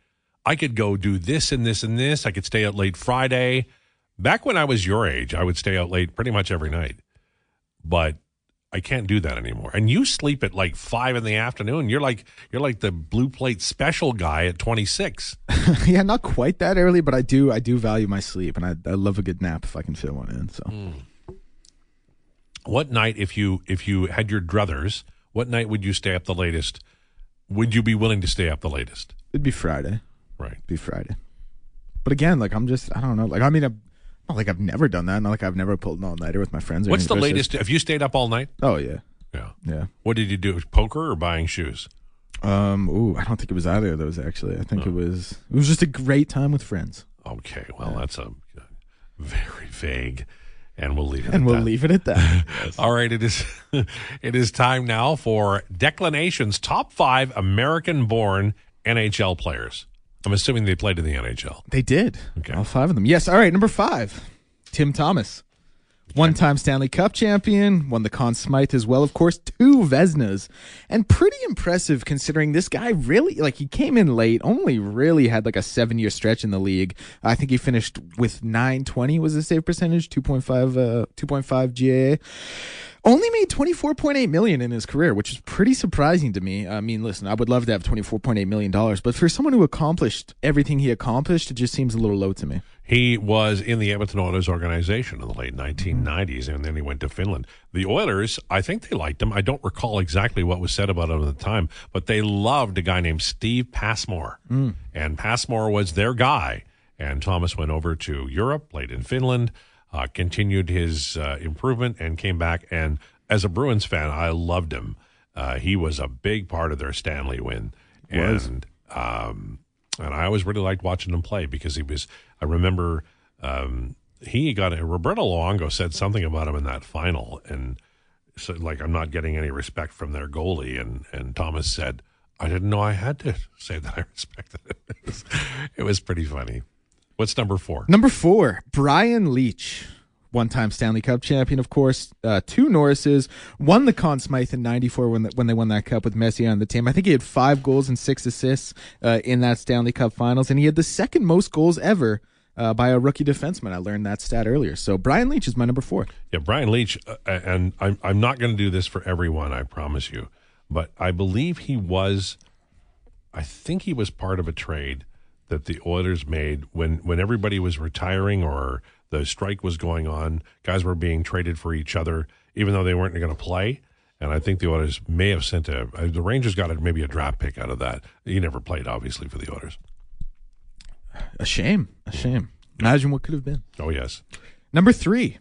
I could go do this and this and this. I could stay out late Friday. Back when I was your age, I would stay out late pretty much every night. But I can't do that anymore. And you sleep at like five in the afternoon. You're like you're like the blue plate special guy at 26. yeah, not quite that early, but I do I do value my sleep, and I, I love a good nap if I can fit one in. So. Mm. What night, if you if you had your druthers, what night would you stay up the latest? Would you be willing to stay up the latest? It'd be Friday. Right. It'd be Friday. But again, like I'm just I don't know. Like I mean, I'm, not like I've never done that. Not like I've never pulled an all nighter with my friends. What's the latest? just- Have you stayed up all night? oh yeah, Yeah. yeah. What did you do? Poker or buying shoes? Um. Ooh, I don't think it was either of those actually. I think Oh. it was it was just a great time with friends, Okay. Well, that's a very vague, and we'll leave it. and at we'll that. leave it at that. All right, it is it is time now for Declanation's top five American-born NHL players. I'm assuming they played in the NHL. They did. Okay. All five of them. Yes. All right. Number five, Tim Thomas. One time Stanley Cup champion, won the Conn Smythe as well, of course, two Vezinas. And pretty impressive considering this guy really, like, he came in late, only really had like a seven year stretch in the league. I think he finished with 920 was his save percentage, 2.5, uh, 2.5 GAA only made 24.8 million in his career which is pretty surprising to me i mean listen i would love to have 24.8 million dollars but for someone who accomplished everything he accomplished it just seems a little low to me He was in the Edmonton Oilers organization in the late 1990s, and then he went to Finland. The Oilers, I think they liked him. I don't recall exactly what was said about him at the time, but they loved a guy named Steve Passmore. Mm. And Passmore was their guy. And Thomas went over to Europe, played in Finland, uh, continued his uh, improvement, and came back. And as a Bruins fan, I loved him. Uh, he was a big part of their Stanley win. And um, and I always really liked watching him play because he was. I remember um, he got a, Roberto Luongo said something about him in that final, and said like I'm not getting any respect from their goalie, and and Thomas said I didn't know I had to say that I respected. It it was pretty funny. What's number four? number four brian leetch one-time stanley cup champion of course. Uh, two norrises won the Conn Smythe in 94 when, the, when they won that cup with messi on the team. I think he had five goals and six assists uh, in that stanley cup finals and he had the second most goals ever uh, by a rookie defenseman. I learned that stat earlier. So brian leetch is my number four. Yeah, Brian Leetch, uh, and I'm I'm not going to do this for everyone, I promise you, but I believe he was, I think he was part of a trade that the Oilers made when when everybody was retiring or the strike was going on. Guys were being traded for each other, even though they weren't going to play, And I think the Oilers may have sent a. uh, The Rangers got a, maybe a draft pick out of that. He never played, obviously, for the Oilers. A shame. A shame. Imagine what could have been. Oh, yes. Number three,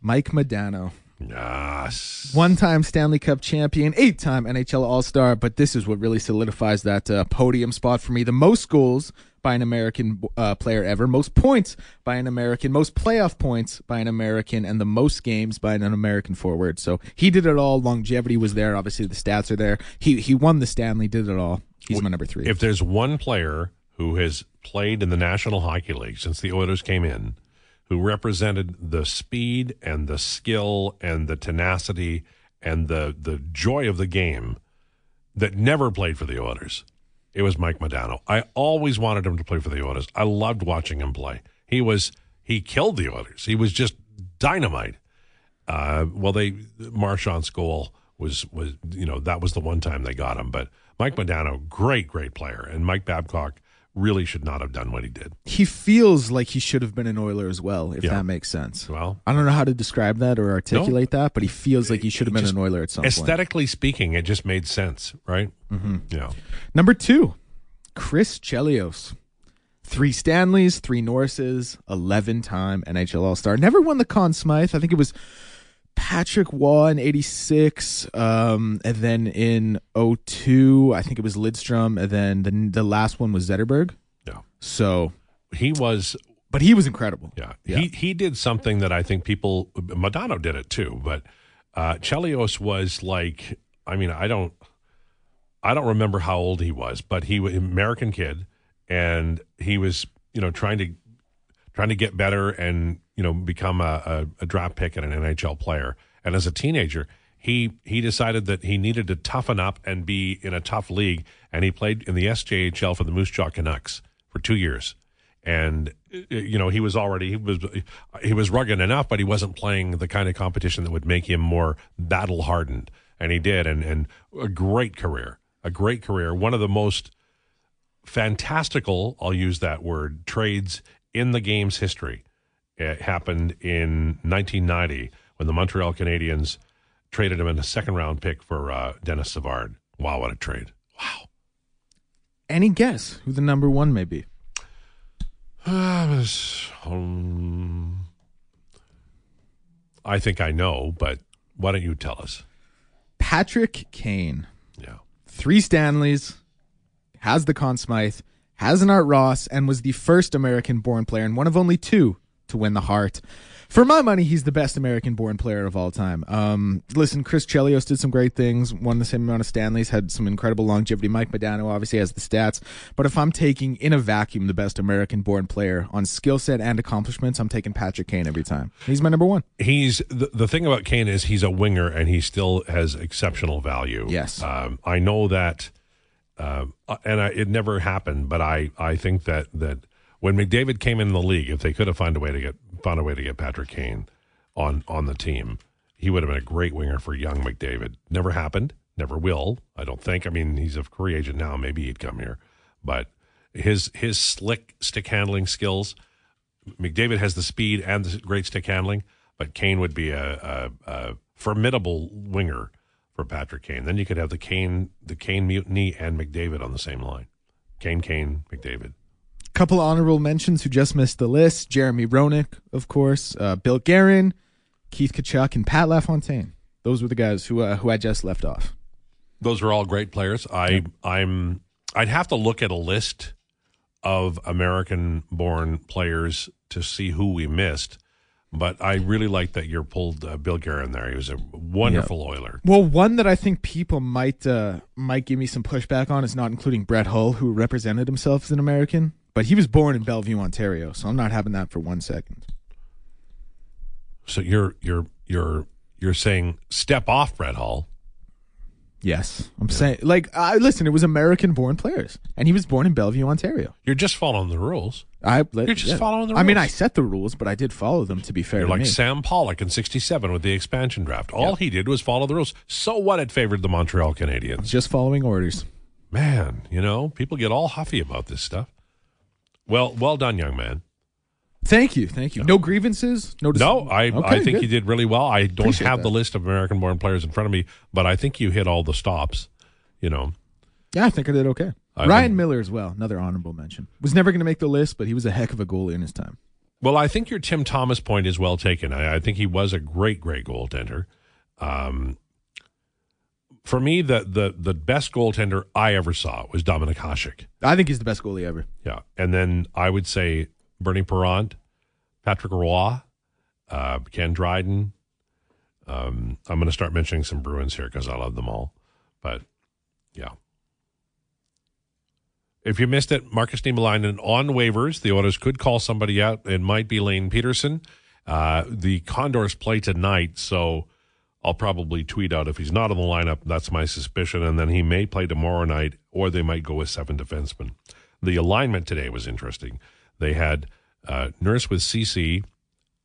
Mike Modano. Yes. One time Stanley Cup champion, eight time NHL All Star, but this is what really solidifies that uh, podium spot for me. The most goals by an American uh, player ever, most points by an American, most playoff points by an American, and the most games by an American forward. So he did it all. Longevity was there. Obviously, the stats are there. He he won the Stanley, did it all. He's my number three. If there's one player who has played in the National Hockey League since the Oilers came in, who represented the speed and the skill and the tenacity and the the joy of the game that never played for the Oilers, it was Mike Modano. I always wanted him to play for the Oilers. I loved watching him play. He was he killed the Oilers. He was just dynamite. Uh, well, they Marchant's goal was was you know that was the one time they got him, but Mike Modano, great great player, and Mike Babcock really should not have done what he did. he feels like he should have been an Oiler as well, if Yeah. that makes sense. Well, I don't know how to describe that or articulate that, but he feels like he should have been Just an Oiler at some point. aesthetically speaking, it just made sense, right? Mm-hmm. Yeah. Number two, Chris Chelios. Three Stanleys, three Norrises, 11 time NHL All Star. Never won the Conn Smythe. I think it was Patrick Roy in 86. Um, and then in 02, I think it was Lidstrom. And then the, the last one was Zetterberg. Yeah. So, He was but he was incredible. Yeah. Yeah. He he did something that I think people Modano did it too, but uh Chelios was like I mean, I don't I don't remember how old he was, but he was American kid and he was, you know, trying to trying to get better and, you know, become a, a, a draft pick and an NHL player. And as a teenager, he he decided that he needed to toughen up and be in a tough league. And he played in the SJHL for the Moose Jaw Canucks for 2 years. And uh, you know he was already he was he was rugged enough but he wasn't playing the kind of competition that would make him more battle hardened and he did. And and a great career a great career. One of the most fantastical I'll use that word trades in the game's history it happened in 1990 when the Montreal Canadiens traded him in a second round pick for uh, Denis Savard wow what a trade wow Any guess who the number one may be? Uh, um, I think I know, but why don't you tell us? Patrick Kane. Yeah. three Stanleys, has the Conn Smythe, has an Art Ross, and was the first American born player and one of only two to win the Hart. For my money, he's the best American born player of all time. Um, listen, Chris Chelios did some great things, won the same amount of Stanleys, had some incredible longevity. Mike Modano obviously has the stats. But if I'm taking in a vacuum the best American born player on skill set and accomplishments, I'm taking Patrick Kane every time. He's my number one. He's the, the thing about Kane is he's a winger and he still has exceptional value. Yes. Um, I know that, uh, and I, it never happened, but I, I think that, that when McDavid came in the league, if they could have found a way to get found a way to get Patrick Kane on on the team, he would have been a great winger for young McDavid. Never happened, never will. I don't think. I mean, he's a free agent now. Maybe he'd come here, but his his slick stick handling skills. McDavid has the speed and the great stick handling, but Kane would be a, a, a formidable winger for Patrick Kane. Then you could have the Kane the Kane mutiny and McDavid on the same line. Kane, Kane, McDavid. Couple honorable mentions who just missed the list Jeremy Roenick, of course, uh, Bill Guerin, Keith Tkachuk, and Pat LaFontaine. Those were the guys who uh, who I just left off. Those are all great players. I I'm I'd have to look at a list of American born players to see who we missed. But I really like that you pulled uh, Bill Guerin there. He was a wonderful Oiler. Well, one that I think people might uh, might give me some pushback on is not including Brett Hull, who represented himself as an American, but he was born in Belleville, Ontario, so I'm not having that for one second. So you're you're you're you're saying step off Brett Hall. Yes, I'm saying like I listen. It was American-born players, and he was born in Belleville, Ontario. You're just following the rules. I You're just following the rules. I mean. I set the rules, but I did follow them. To be fair, You're to like me. Sam Pollock in '67 with the expansion draft. All he did was follow the rules. So what? It favored the Montreal Canadiens. just following orders. Man, you know, people get all huffy about this stuff. Well, well done, young man. Thank you, thank you. No grievances. No. dis- No, I I think good. you did really well. I don't Appreciate have the list of American-born players in front of me, but I think you hit all the stops. You know, Yeah, I think I did okay. I Ryan think- Miller as well, another honorable mention. Was never going to make the list, but he was a heck of a goalie in his time. Well, I think your Tim Thomas point is well taken. I, I think he was a great, great goaltender. Um, for me, the, the the best goaltender I ever saw was Dominic Hasek. I think he's the best goalie ever. Yeah, and then I would say Bernie Parent, Patrick Roy, uh, Ken Dryden. Um, I'm going to start mentioning some Bruins here because I love them all. But yeah. If you missed it, Markus Niemeläinen on waivers. The Oilers could call somebody out. It might be Lane Pederson. Uh, the Condors play tonight, so I'll probably tweet out if he's not in the lineup. That's my suspicion, and then he may play tomorrow night, or they might go with seven defensemen. The alignment today was interesting. They had uh, Nurse with Ceci,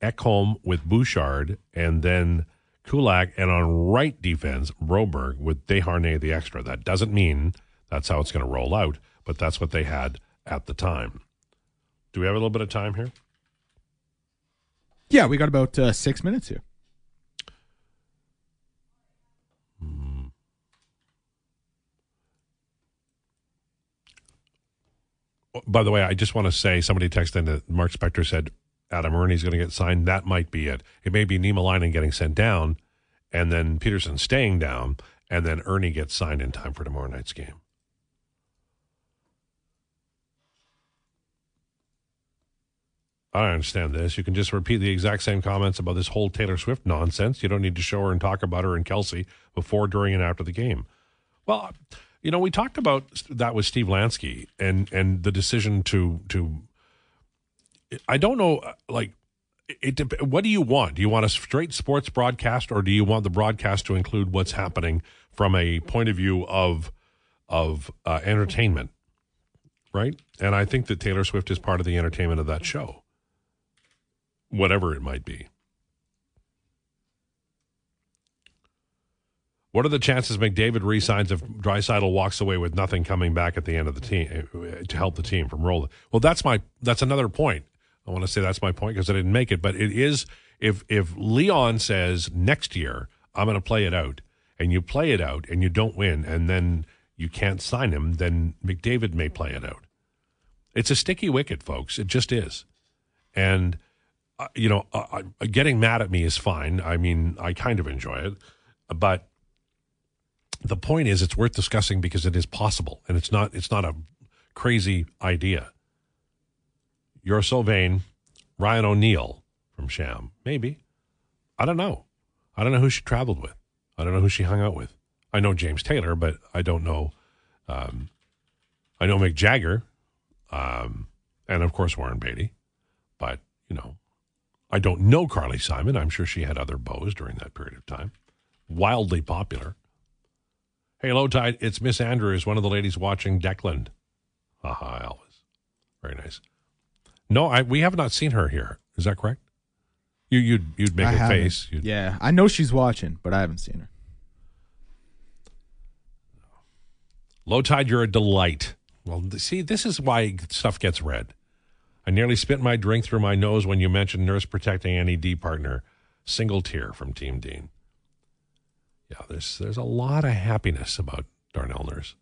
Ekholm with Bouchard, and then Kulak, and on right defense, Broberg with Desharnais the extra. That doesn't mean that's how it's going to roll out, but that's what they had at the time. Do we have a little bit of time here? Yeah, we got about uh, six minutes here. By the way, I just want to say somebody texted in that Mark Spector said Adam Erne's going to get signed. That might be it. It may be Niemeläinen getting sent down, and then Pederson staying down, and then Ernie gets signed in time for tomorrow night's game. I don't understand this. You can just repeat the exact same comments about this whole Taylor Swift nonsense. You don't need to show her and talk about her and Kelce before, during, and after the game. Well, you know, we talked about that with Steve Lansky and and the decision to to. I don't know, like, it. What do you want? Do you want a straight sports broadcast, or do you want the broadcast to include what's happening from a point of view of of uh, entertainment? Right, and I think that Taylor Swift is part of the entertainment of that show, whatever it might be. What are the chances McDavid resigns if Draisaitl walks away with nothing coming back at the end of the team uh, to help the team from rolling? Well, that's my that's another point. I want to say that's my point because I didn't make it, but it is if if Leon says next year I'm going to play it out, and you play it out and you don't win, and then you can't sign him, then McDavid may play it out. It's a sticky wicket, folks. It just is, and uh, you know, uh, uh, getting mad at me is fine. I mean, I kind of enjoy it, but the point is it's worth discussing because it is possible and it's not it's not a crazy idea. You're so vain. Ryan o'neill from sham maybe. I don't know. I don't know who she traveled with. I don't know who she hung out with. I know james taylor but i don't know um, i know mick jagger um, and of course warren beatty. But you know i don't know carly simon. I'm sure she had other beaux during that period of time. Wildly popular Hey, Lowetide. It's Miss Andrews, one of the ladies watching Declan. Haha, Elvis. Very nice. No, I we have not seen her here. Is that correct? You you'd you'd make I a haven't. face. You'd, Yeah, I know she's watching, but I haven't seen her. Lowetide, you're a delight. Well, th- see, this is why stuff gets read. I nearly spit my drink through my nose when you mentioned nurse protecting any D partner. Single tear from Team Dean. Yeah, there's there's a lot of happiness about Darnell Nurse.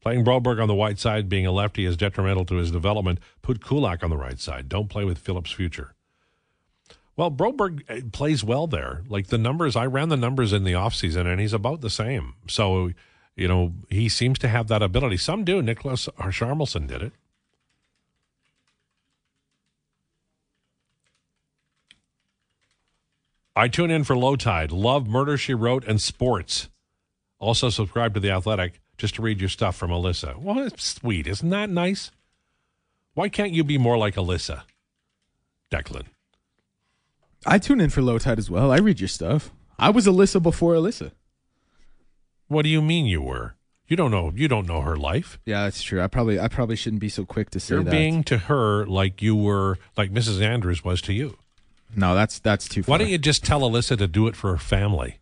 Playing Broberg on the white side, being a lefty, is detrimental to his development. Put Kulak on the right side. Don't play with Phillips' future. Well, Broberg uh, plays well there. Like the numbers, I ran the numbers in the offseason, and he's about the same. So, you know, he seems to have that ability. Some do. Nicholas Sharmelson did it. I tune in for Lowetide. Love Murder, She Wrote, and sports. Also, subscribe to The Athletic just to read your stuff from Alyssa. Well, it's sweet. Isn't that nice? Why can't you be more like Alyssa? Declan. I tune in for Lowetide as well. I read your stuff. I was Alyssa before Alyssa. What do you mean you were? You don't know. You don't know her life. Yeah, that's true. I probably I probably shouldn't be so quick to say You're that. being to her like you were, like Mrs. Andrews was to you. No, that's that's too far. Why don't you just tell Alyssa to do it for her family?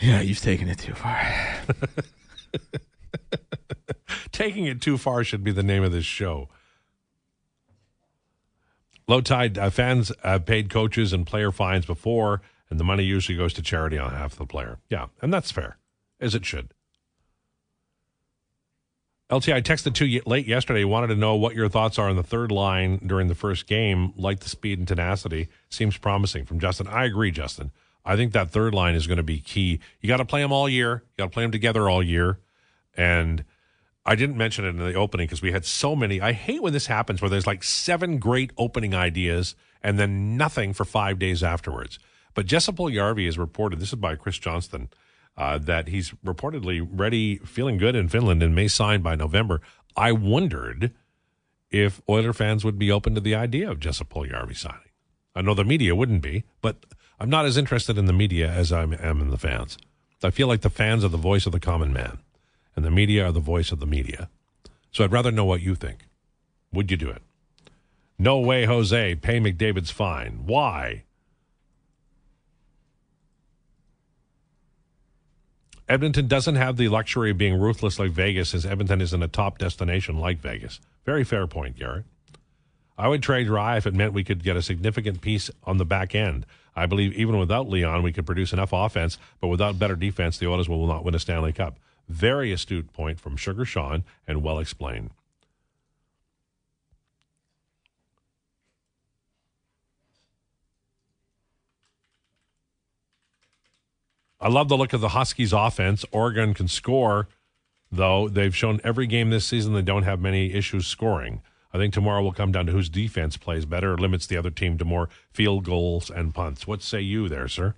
Yeah, you've taken it too far. Taking it too far should be the name of this show. Lowetide uh, fans have paid coaches and player fines before, and the money usually goes to charity on half the player. Yeah, and that's fair, as it should. LT, I texted to you late yesterday. Wanted to know what your thoughts are on the third line during the first game. Like the speed and tenacity seems promising from Justin. I agree, Justin. I think that third line is going to be key. You got to play them all year. You got to play them together all year. And I didn't mention it in the opening because we had so many. I hate when this happens where there's like seven great opening ideas and then nothing for five days afterwards. But Jesse Puljujarvi has reported. This is by Chris Johnston uh, that he's reportedly ready, feeling good in Finland, and may sign by November. I wondered if Oiler fans would be open to the idea of Jesse Puljujarvi signing. I know the media wouldn't be, but I'm not as interested in the media as I am in the fans. I feel like the fans are the voice of the common man, and the media are the voice of the media. So I'd rather know what you think. Would you do it? No way, Jose. Pay McDavid's fine. Why? Edmonton doesn't have the luxury of being ruthless like Vegas, as Edmonton isn't a top destination like Vegas. Very fair point, Garrett. I would trade Rye if it meant we could get a significant piece on the back end. I believe even without Leon, we could produce enough offense, but without better defense, the Oilers will not win a Stanley Cup. Very astute point from Sugar Sean and well explained. I love the look of the Huskies offense. Oregon can score, though they've shown every game this season they don't have many issues scoring. I think tomorrow will come down to whose defense plays better limits the other team to more field goals and punts. What say you there, sir?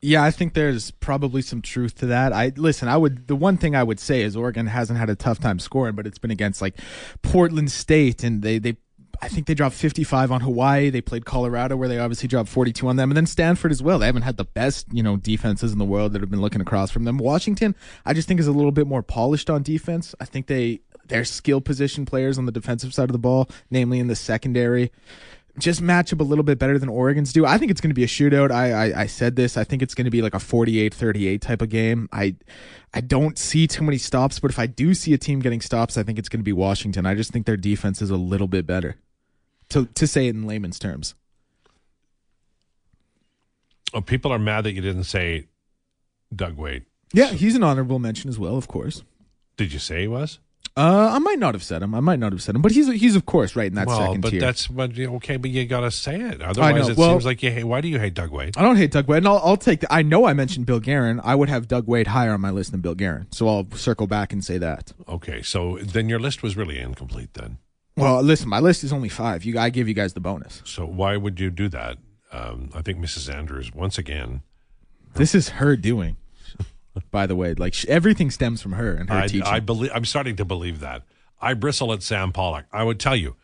Yeah, I think there's probably some truth to that. I listen, I would the one thing I would say is Oregon hasn't had a tough time scoring, but it's been against like Portland State and they they I think they dropped 55 on Hawaii. They played Colorado, where they obviously dropped 42 on them, and then Stanford as well. They haven't had the best, you know, defenses in the world that have been looking across from them. Washington, I just think is a little bit more polished on defense. I think they their skill position players on the defensive side of the ball, namely in the secondary, just match up a little bit better than Oregon's do. I think it's going to be a shootout. I, I, I said this. I think it's going to be like a 48-38 type of game. I I don't see too many stops, but if I do see a team getting stops, I think it's going to be Washington. I just think their defense is a little bit better to to say it in layman's terms. Oh, people are mad that you didn't say Doug Wade. Yeah, he's an honorable mention as well, of course. Did you say he was? Uh, I might not have said him. I might not have said him, but he's he's of course right in that well, second but tier. that's but okay, but you gotta say it. Otherwise, it Well- seems like you hate. Why do you hate Doug Wade? I don't hate Doug Wade, and I'll, I'll take. The, I know I mentioned Bill Guerin. I would have Doug Wade higher on my list than Bill Guerin, so I'll circle back and say that. Okay, so then your list was really incomplete then. Well, listen, my list is only five. You, I give you guys the bonus. So why would you do that? Um, I think Mrs. Andrews once again. This is her doing. By the way, like sh- everything stems from her and her I, teaching. I believe. I'm starting to believe that. I bristle at Sam Pollock. I would tell you,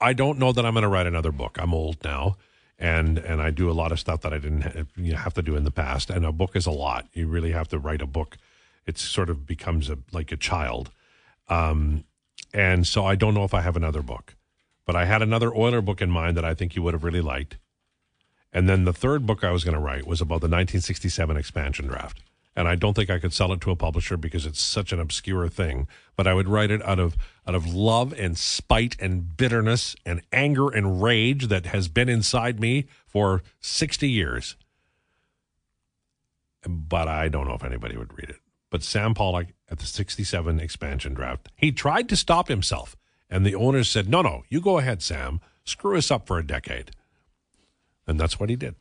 I don't know that I'm going to write another book. I'm old now, and and I do a lot of stuff that I didn't have, you know, have to do in the past. And a book is a lot. You really have to write a book. It sort of becomes a, like a child, um, and so I don't know if I have another book. But I had another Oiler book in mind that I think you would have really liked. And then the third book I was going to write was about the 1967 expansion draft. And I don't think I could sell it to a publisher because it's such an obscure thing. But I would write it out of out of love and spite and bitterness and anger and rage that has been inside me for 60 years. But I don't know if anybody would read it. But Sam Pollock at the 67 expansion draft, he tried to stop himself. And the owners said, no, no, you go ahead, Sam. Screw us up for a decade. And that's what he did.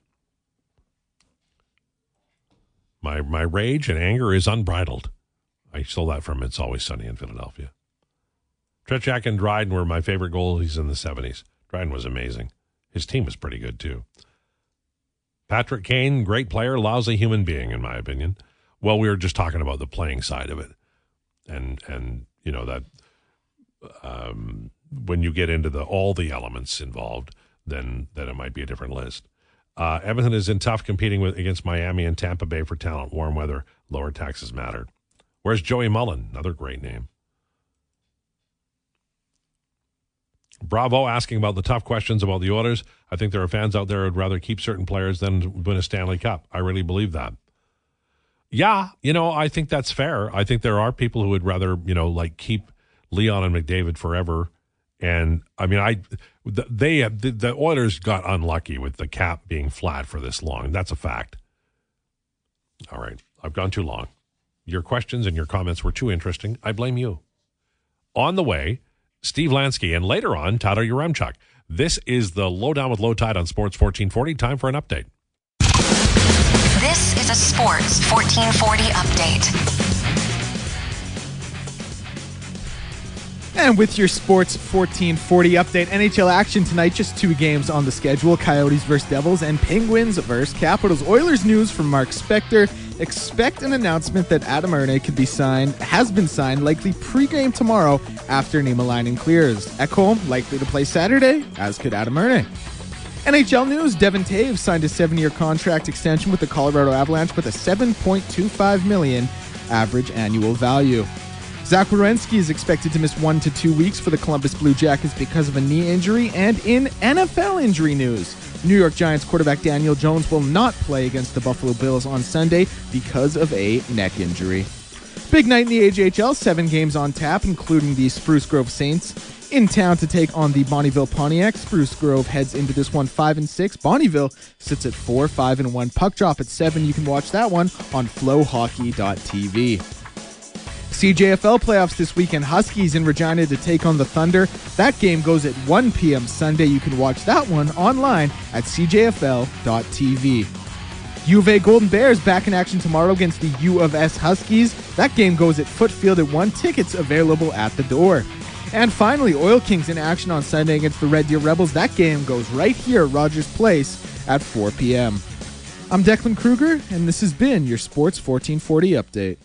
My my rage and anger is unbridled. I stole that from It's Always Sunny in Philadelphia. Tretiak and Dryden were my favorite goalies in the 70s. Dryden was amazing. His team was pretty good, too. Patrick Kane, great player, lousy human being, in my opinion. Well, we were just talking about the playing side of it. And, and you know, that um, when you get into the all the elements involved, then, then it might be a different list. Uh, Edmonton is in tough competing with against Miami and Tampa Bay for talent. Warm weather, lower taxes matter. Where's Joey Mullen? Another great name. Bravo asking about the tough questions about the orders. I think there are fans out there who would rather keep certain players than win a Stanley Cup. I really believe that. Yeah, you know, I think that's fair. I think there are people who would rather, you know, like keep Leon and McDavid forever And I mean, I they the, the Oilers got unlucky with the cap being flat for this long. That's a fact. All right, I've gone too long. Your questions and your comments were too interesting. I blame you. On the way, Steve Lansky, and later on, Tato Yaremchuk. This is the Lowdown with Lowetide on Sports 1440. Time for an update. This is a Sports 1440 update. And with your Sports 1440 update, NHL action tonight, just two games on the schedule Coyotes versus Devils and Penguins versus Capitals. Oilers news from Mark Spector. Expect an announcement that Adam Erne could be signed, has been signed, likely pregame tomorrow after Niemeläinen clears. Ekholm likely to play Saturday, as could Adam Erne. NHL news: Devon Toews signed a seven-year contract extension with the Colorado Avalanche with a 7.25 million average annual value. Zach Werenski is expected to miss one to two weeks for the Columbus Blue Jackets because of a knee injury. And in NFL injury news, New York Giants quarterback Daniel Jones will not play against the Buffalo Bills on Sunday because of a neck injury. Big night in the AJHL, seven games on tap, including the Spruce Grove Saints in town to take on the Bonnyville Pontiac. Spruce Grove heads into this one five and six. Bonnyville sits at four, five and one. Puck drop at seven. You can watch that one on FlowHockey.tv. CJFL playoffs this weekend. Huskies in Regina to take on the Thunder. That game goes at 1 p.m. Sunday. You can watch that one online at cjfl.tv. U of A Golden Bears back in action tomorrow against the U of S Huskies. That game goes at Foote Field at 1. Tickets available at the door. And finally, Oil Kings in action on Sunday against the Red Deer Rebels. That game goes right here at Rogers Place at 4 p.m. I'm Declan Kruger, and this has been your Sports 1440 update.